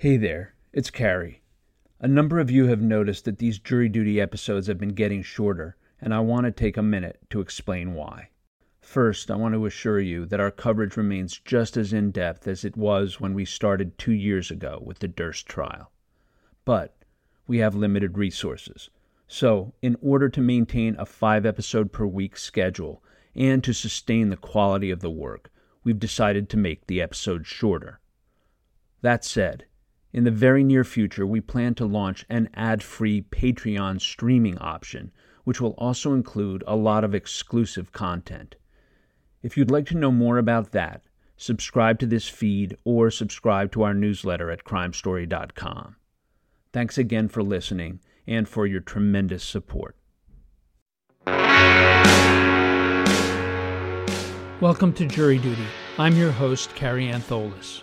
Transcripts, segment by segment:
Hey there, it's Kary. A number of you have noticed that these jury duty episodes have been getting shorter, and I want to take a minute to explain why. First, I want to assure you that our coverage remains just as in depth as it was when we started two years ago with the Durst trial. But we have limited resources. So, in order to maintain a five episode per week schedule and to sustain the quality of the work, we've decided to make the episodes shorter. That said, in the very near future, we plan to launch an ad free Patreon streaming option, which will also include a lot of exclusive content. If you'd like to know more about that, subscribe to this feed or subscribe to our newsletter at crimestory.com. Thanks again for listening and for your tremendous support. Welcome to Jury Duty. I'm your host, Kary Antholis.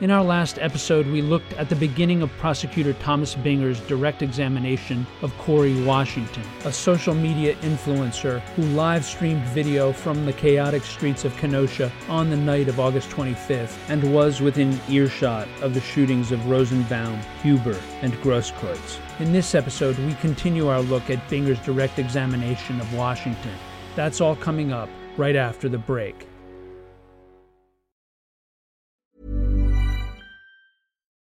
In our last episode, we looked at the beginning of prosecutor Thomas Binger's direct examination of Corey Washington, a social media influencer who live streamed video from the chaotic streets of Kenosha on the night of August 25th and was within earshot of the shootings of Rosenbaum, Huber, and Grosskreutz. In this episode, we continue our look at Binger's direct examination of Washington. That's all coming up right after the break.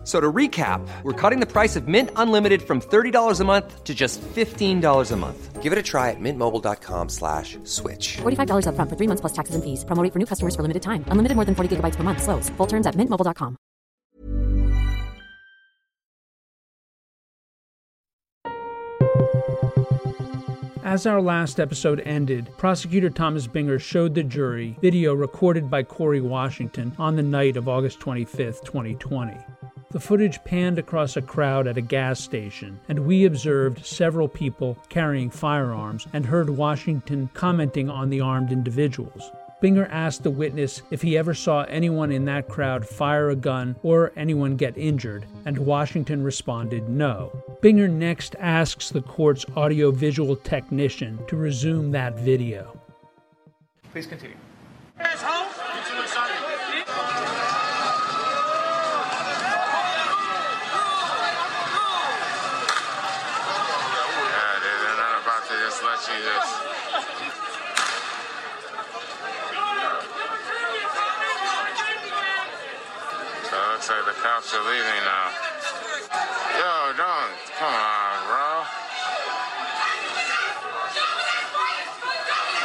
F- So to recap, we're cutting the price of Mint Unlimited from $30 a month to just $15 a month. Give it a try at mintmobile.com slash switch. $45 upfront for three months plus taxes and fees. Promo for new customers for limited time. Unlimited more than 40 gigabytes per month. Slows. Full terms at mintmobile.com. As our last episode ended, prosecutor Thomas Binger showed the jury video recorded by Corey Washington on the night of August 25, 2020. The footage panned across a crowd at a gas station, and we observed several people carrying firearms and heard Washington commenting on the armed individuals. Binger asked the witness if he ever saw anyone in that crowd fire a gun or anyone get injured, and Washington responded no. Binger next asks the court's audiovisual technician to resume that video. Please continue. Yeah, they, they're not about to just let you just. The cops are leaving now. Yo, don't. Come on, bro.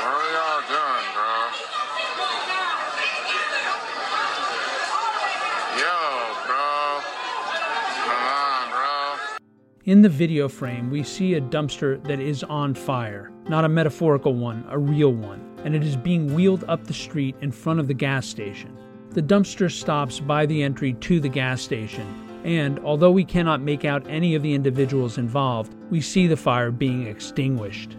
What are y'all doing, bro? Yo, bro. Come on, bro. In the video frame, we see a dumpster that is on fire. Not a metaphorical one, a real one. And it is being wheeled up the street in front of the gas station. The dumpster stops by the entry to the gas station. And although we cannot make out any of the individuals involved, we see the fire being extinguished.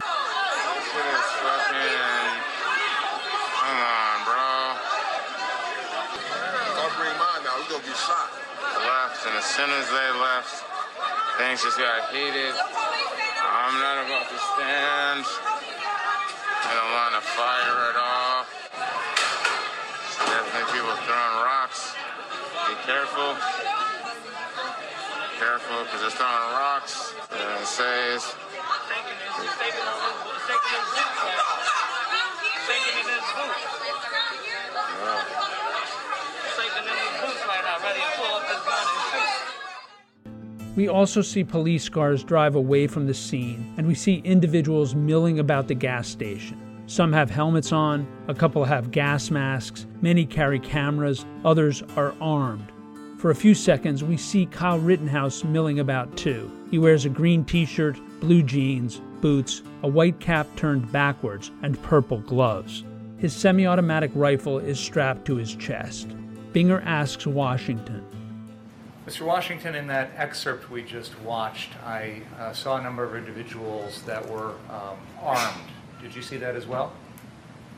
Things just got heated. I'm not about to stand in a line of fire at all. There's definitely people throwing rocks. Be careful. Careful, because they're throwing rocks. And it says, We also see police cars drive away from the scene, and we see individuals milling about the gas station. Some have helmets on, a couple have gas masks, many carry cameras, others are armed. For a few seconds, we see Kyle Rittenhouse milling about too. He wears a green t shirt, blue jeans, boots, a white cap turned backwards, and purple gloves. His semi automatic rifle is strapped to his chest. Binger asks Washington, Mr. Washington, in that excerpt we just watched, I uh, saw a number of individuals that were um, armed. Did you see that as well?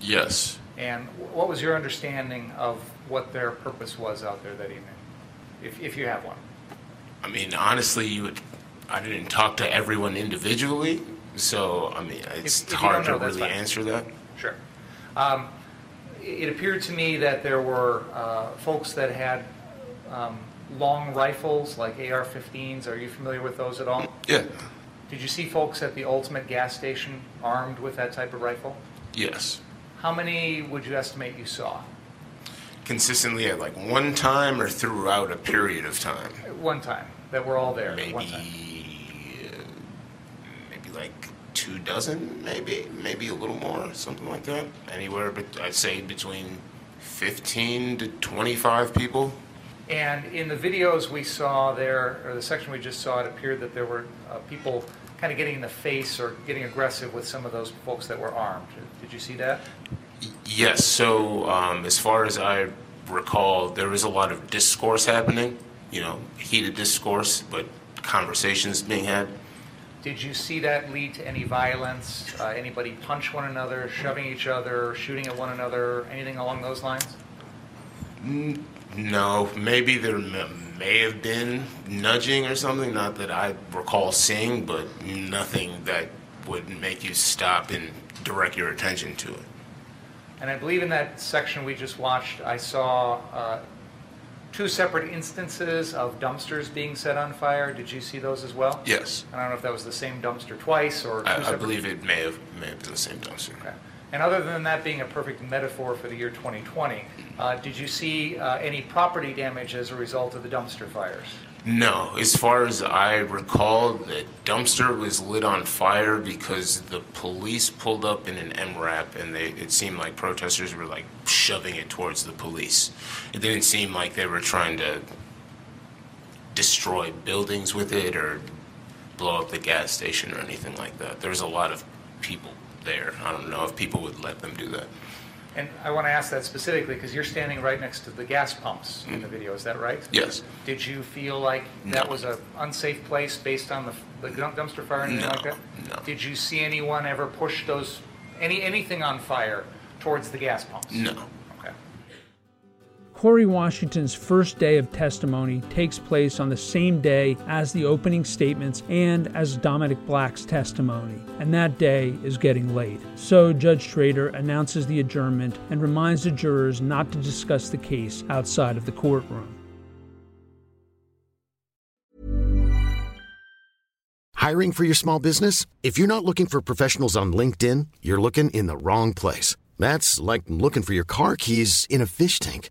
Yes. And what was your understanding of what their purpose was out there that evening, if, if you have one? I mean, honestly, you would, I didn't talk to everyone individually, so I mean, it's If- if you hard don't know, to that's really fine. answer that. Sure. Um, it appeared to me that there were uh, folks that had um, long rifles like AR-15s. Are you familiar with those at all? Yeah. Did you see folks at the Ultimate gas station armed with that type of rifle? Yes. How many would you estimate you saw? Consistently at like one time or throughout a period of time. One time, that we're all there Maybe, one time. uh, maybe like two dozen, maybe, maybe a little more, something like that. Anywhere, but I'd say between 15 to 25 people. And in the videos we saw there, or the section we just saw, it appeared that there were uh, people kind of getting in the face or getting aggressive with some of those folks that were armed. Did you see that? Yes. So, um, as far as I recall, there was a lot of discourse happening. You know, heated discourse, but conversations being had. Did you see that lead to any violence? Uh, anybody punch one another, shoving each other, shooting at one another, anything along those lines? No, maybe there may have been nudging or something. Not that I recall seeing, but nothing that would make you stop and direct your attention to it. And I believe in that section we just watched, I saw uh, two separate instances of dumpsters being set on fire. Did you see those as well? Yes, I don't know if that was the same dumpster twice or two I, I separate. believe it may have may have been the same dumpster. Okay. And other than that being a perfect metaphor for the year 2020, uh, did you see uh, any property damage as a result of the dumpster fires? No, as far as I recall, the dumpster was lit on fire because the police pulled up in an MRAP and they, it seemed like protesters were like shoving it towards the police. It didn't seem like they were trying to destroy buildings with it or blow up the gas station or anything like that. There was a lot of people there. I don't know if people would let them do that. And I want to ask that specifically because you're standing right next to the gas pumps in the mm-hmm. video, is that right? Yes. Did you feel like that No. was an unsafe place based on the, the dump- dumpster fire and anything No, like that? no. Did you see anyone ever push those, any, anything on fire towards the gas pumps? No. Corey Washington's first day of testimony takes place on the same day as the opening statements and as Dominick Black's testimony, and that day is getting late. So Judge Schroeder announces the adjournment and reminds the jurors not to discuss the case outside of the courtroom. Hiring for your small business? If you're not looking for professionals on LinkedIn, you're looking in the wrong place. That's like looking for your car keys in a fish tank.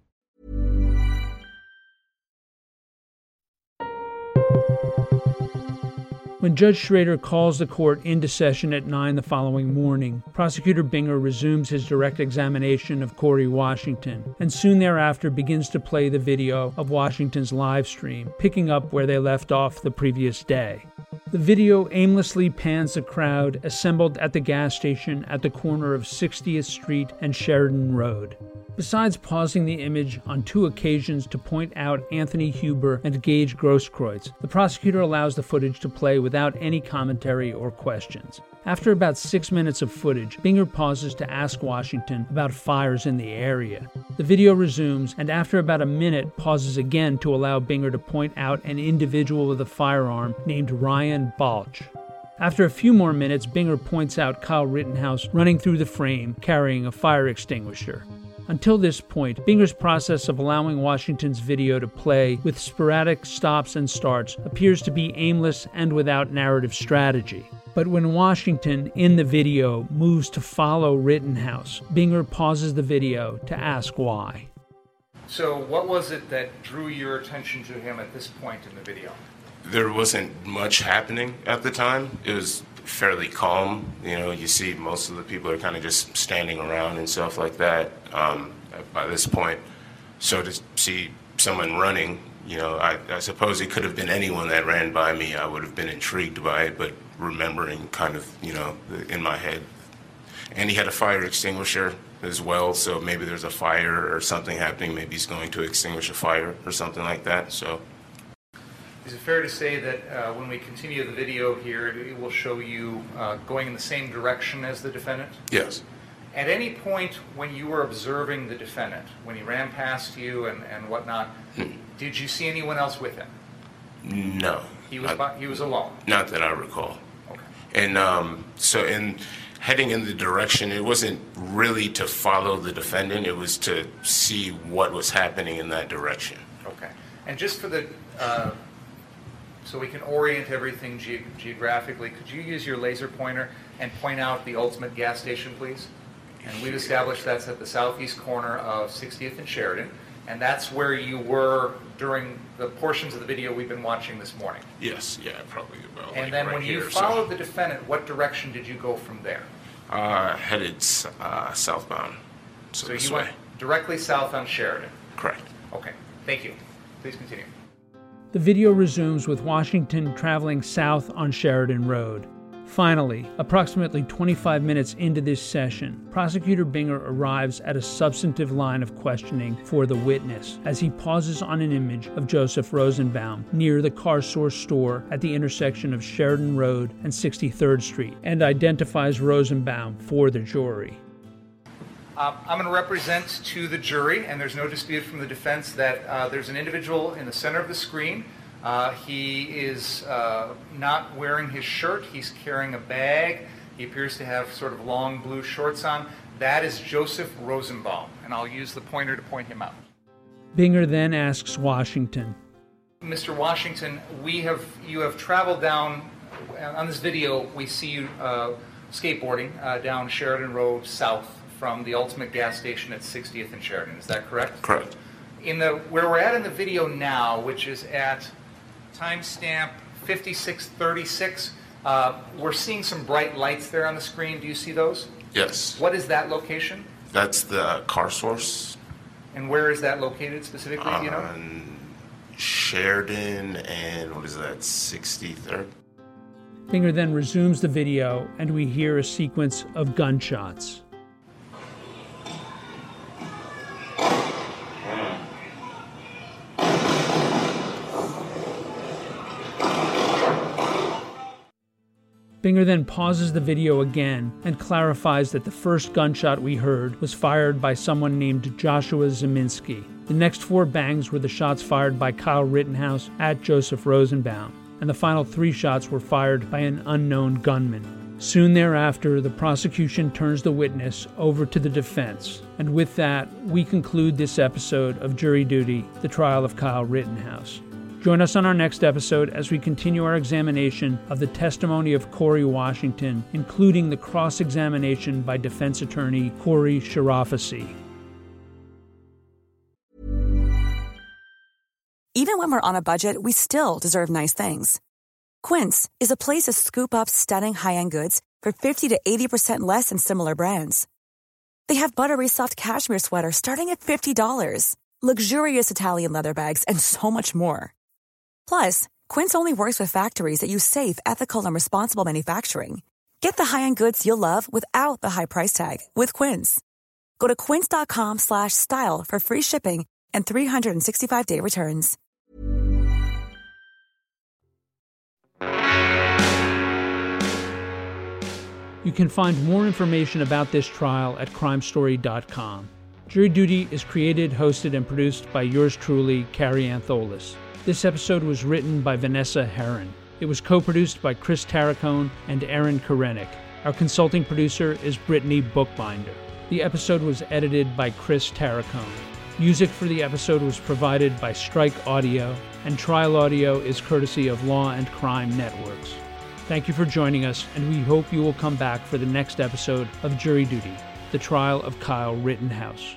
When Judge Schroeder calls the court into session at 9 the following morning, Prosecutor Binger resumes his direct examination of Corey Washington and soon thereafter begins to play the video of Washington's live stream, picking up where they left off the previous day. The video aimlessly pans the crowd assembled at the gas station at the corner of 60th Street and Sheridan Road. Besides pausing the image on two occasions to point out Anthony Huber and Gaige Grosskreutz, the prosecutor allows the footage to play without any commentary or questions. After about six minutes of footage, Binger pauses to ask Washington about fires in the area. The video resumes, and after about a minute, pauses again to allow Binger to point out an individual with a firearm named Ryan Balch. After a few more minutes, Binger points out Kyle Rittenhouse running through the frame carrying a fire extinguisher. Until this point, Binger's process of allowing Washington's video to play with sporadic stops and starts appears to be aimless and without narrative strategy. But when Washington, in the video, moves to follow Rittenhouse, Binger pauses the video to ask why. So what was it that drew your attention to him at this point in the video? There wasn't much happening at the time. It was fairly calm. You know, you see most of the people are kind of just standing around and stuff like that um, by this point. So to see someone running, you know, I, I suppose it could have been anyone that ran by me. I would have been intrigued by it, but remembering kind of, you know, in my head. And he had a fire extinguisher as well, so maybe there's a fire or something happening. Maybe he's going to extinguish a fire or something like that. So Is it fair to say that uh, when we continue the video here, it will show you uh, going in the same direction as the defendant? yes, At any point when you were observing the defendant, when he ran past you and, and whatnot, did you see anyone else with him? no, He was, by, he was alone. not that I recall. Okay. And um, so, in heading in the direction, it wasn't really to follow the defendant. It was to see what was happening in that direction. Okay. And just for the, uh, so we can orient everything ge- geographically, could you use your laser pointer and point out the ultimate gas station, please? And we've established that's at the southeast corner of 60th and Sheridan, and that's where you were during the portions of the video we've been watching this morning. Yes, yeah, probably about. like, And then right when you here, so- followed the defendant, what direction did you go from there? Uh, headed s- uh, southbound. So, So this you way. went directly south on Sheridan. Correct. Okay, thank you. Please continue. The video resumes with Washington traveling south on Sheridan Road. Finally, approximately 25 minutes into this session, Prosecutor Binger arrives at a substantive line of questioning for the witness as he pauses on an image of Joseph Rosenbaum near the Car Source store at the intersection of Sheridan Road and 63rd Street and identifies Rosenbaum for the jury. Um, I'm going to represent to the jury, and there's no dispute from the defense that uh, there's an individual in the center of the screen. Uh, he is uh, not wearing his shirt. He's carrying a bag. He appears to have sort of long blue shorts on. That is Joseph Rosenbaum, and I'll use the pointer to point him out. Binger then asks Washington, Mr. Washington, we have you have traveled down on this video. We see you uh, skateboarding uh, down Sheridan Road south from the Ultimate gas station at 60th and Sheridan. Is that correct? Correct. In the where we're at in the video now, which is at timestamp 5636, uh, we're seeing some bright lights there on the screen. Do you see those? Yes. What is that location? That's the car source And where is that located specifically? do you know? on Sheridan and what is that, 63rd? Binger then resumes the video, and we hear a sequence of gunshots. Binger then pauses the video again and clarifies that the first gunshot we heard was fired by someone named Joshua Ziminski. The next four bangs were the shots fired by Kyle Rittenhouse at Joseph Rosenbaum, and the final three shots were fired by an unknown gunman. Soon thereafter, the prosecution turns the witness over to the defense, and with that, we conclude this episode of Jury Duty The Trial of Kyle Rittenhouse. Join us on our next episode as we continue our examination of the testimony of Corey Washington, including the cross examination by defense attorney Corey Chirafisi. Even when we're on a budget, we still deserve nice things. Quince is a place to scoop up stunning high end goods for 50 to 80% less than similar brands. They have buttery soft cashmere sweaters starting at $50, luxurious Italian leather bags, and so much more. Plus, Quince only works with factories that use safe, ethical, and responsible manufacturing. Get the high-end goods you'll love without the high price tag with Quince. Go to quince.com slash style for free shipping and 365-day returns. You can find more information about this trial at crimestory.com. Jury Duty is created, hosted, and produced by yours truly, Kary Antholis. This episode was written by Vanessa Herron. It was co produced by Chris Tarracone and Aaron Karenik. Our consulting producer is Brittany Bookbinder. The episode was edited by Chris Tarracone. Music for the episode was provided by Strike Audio, and Trial Audio is courtesy of Law and Crime Networks. Thank you for joining us, and we hope you will come back for the next episode of Jury Duty The Trial of Kyle Rittenhouse.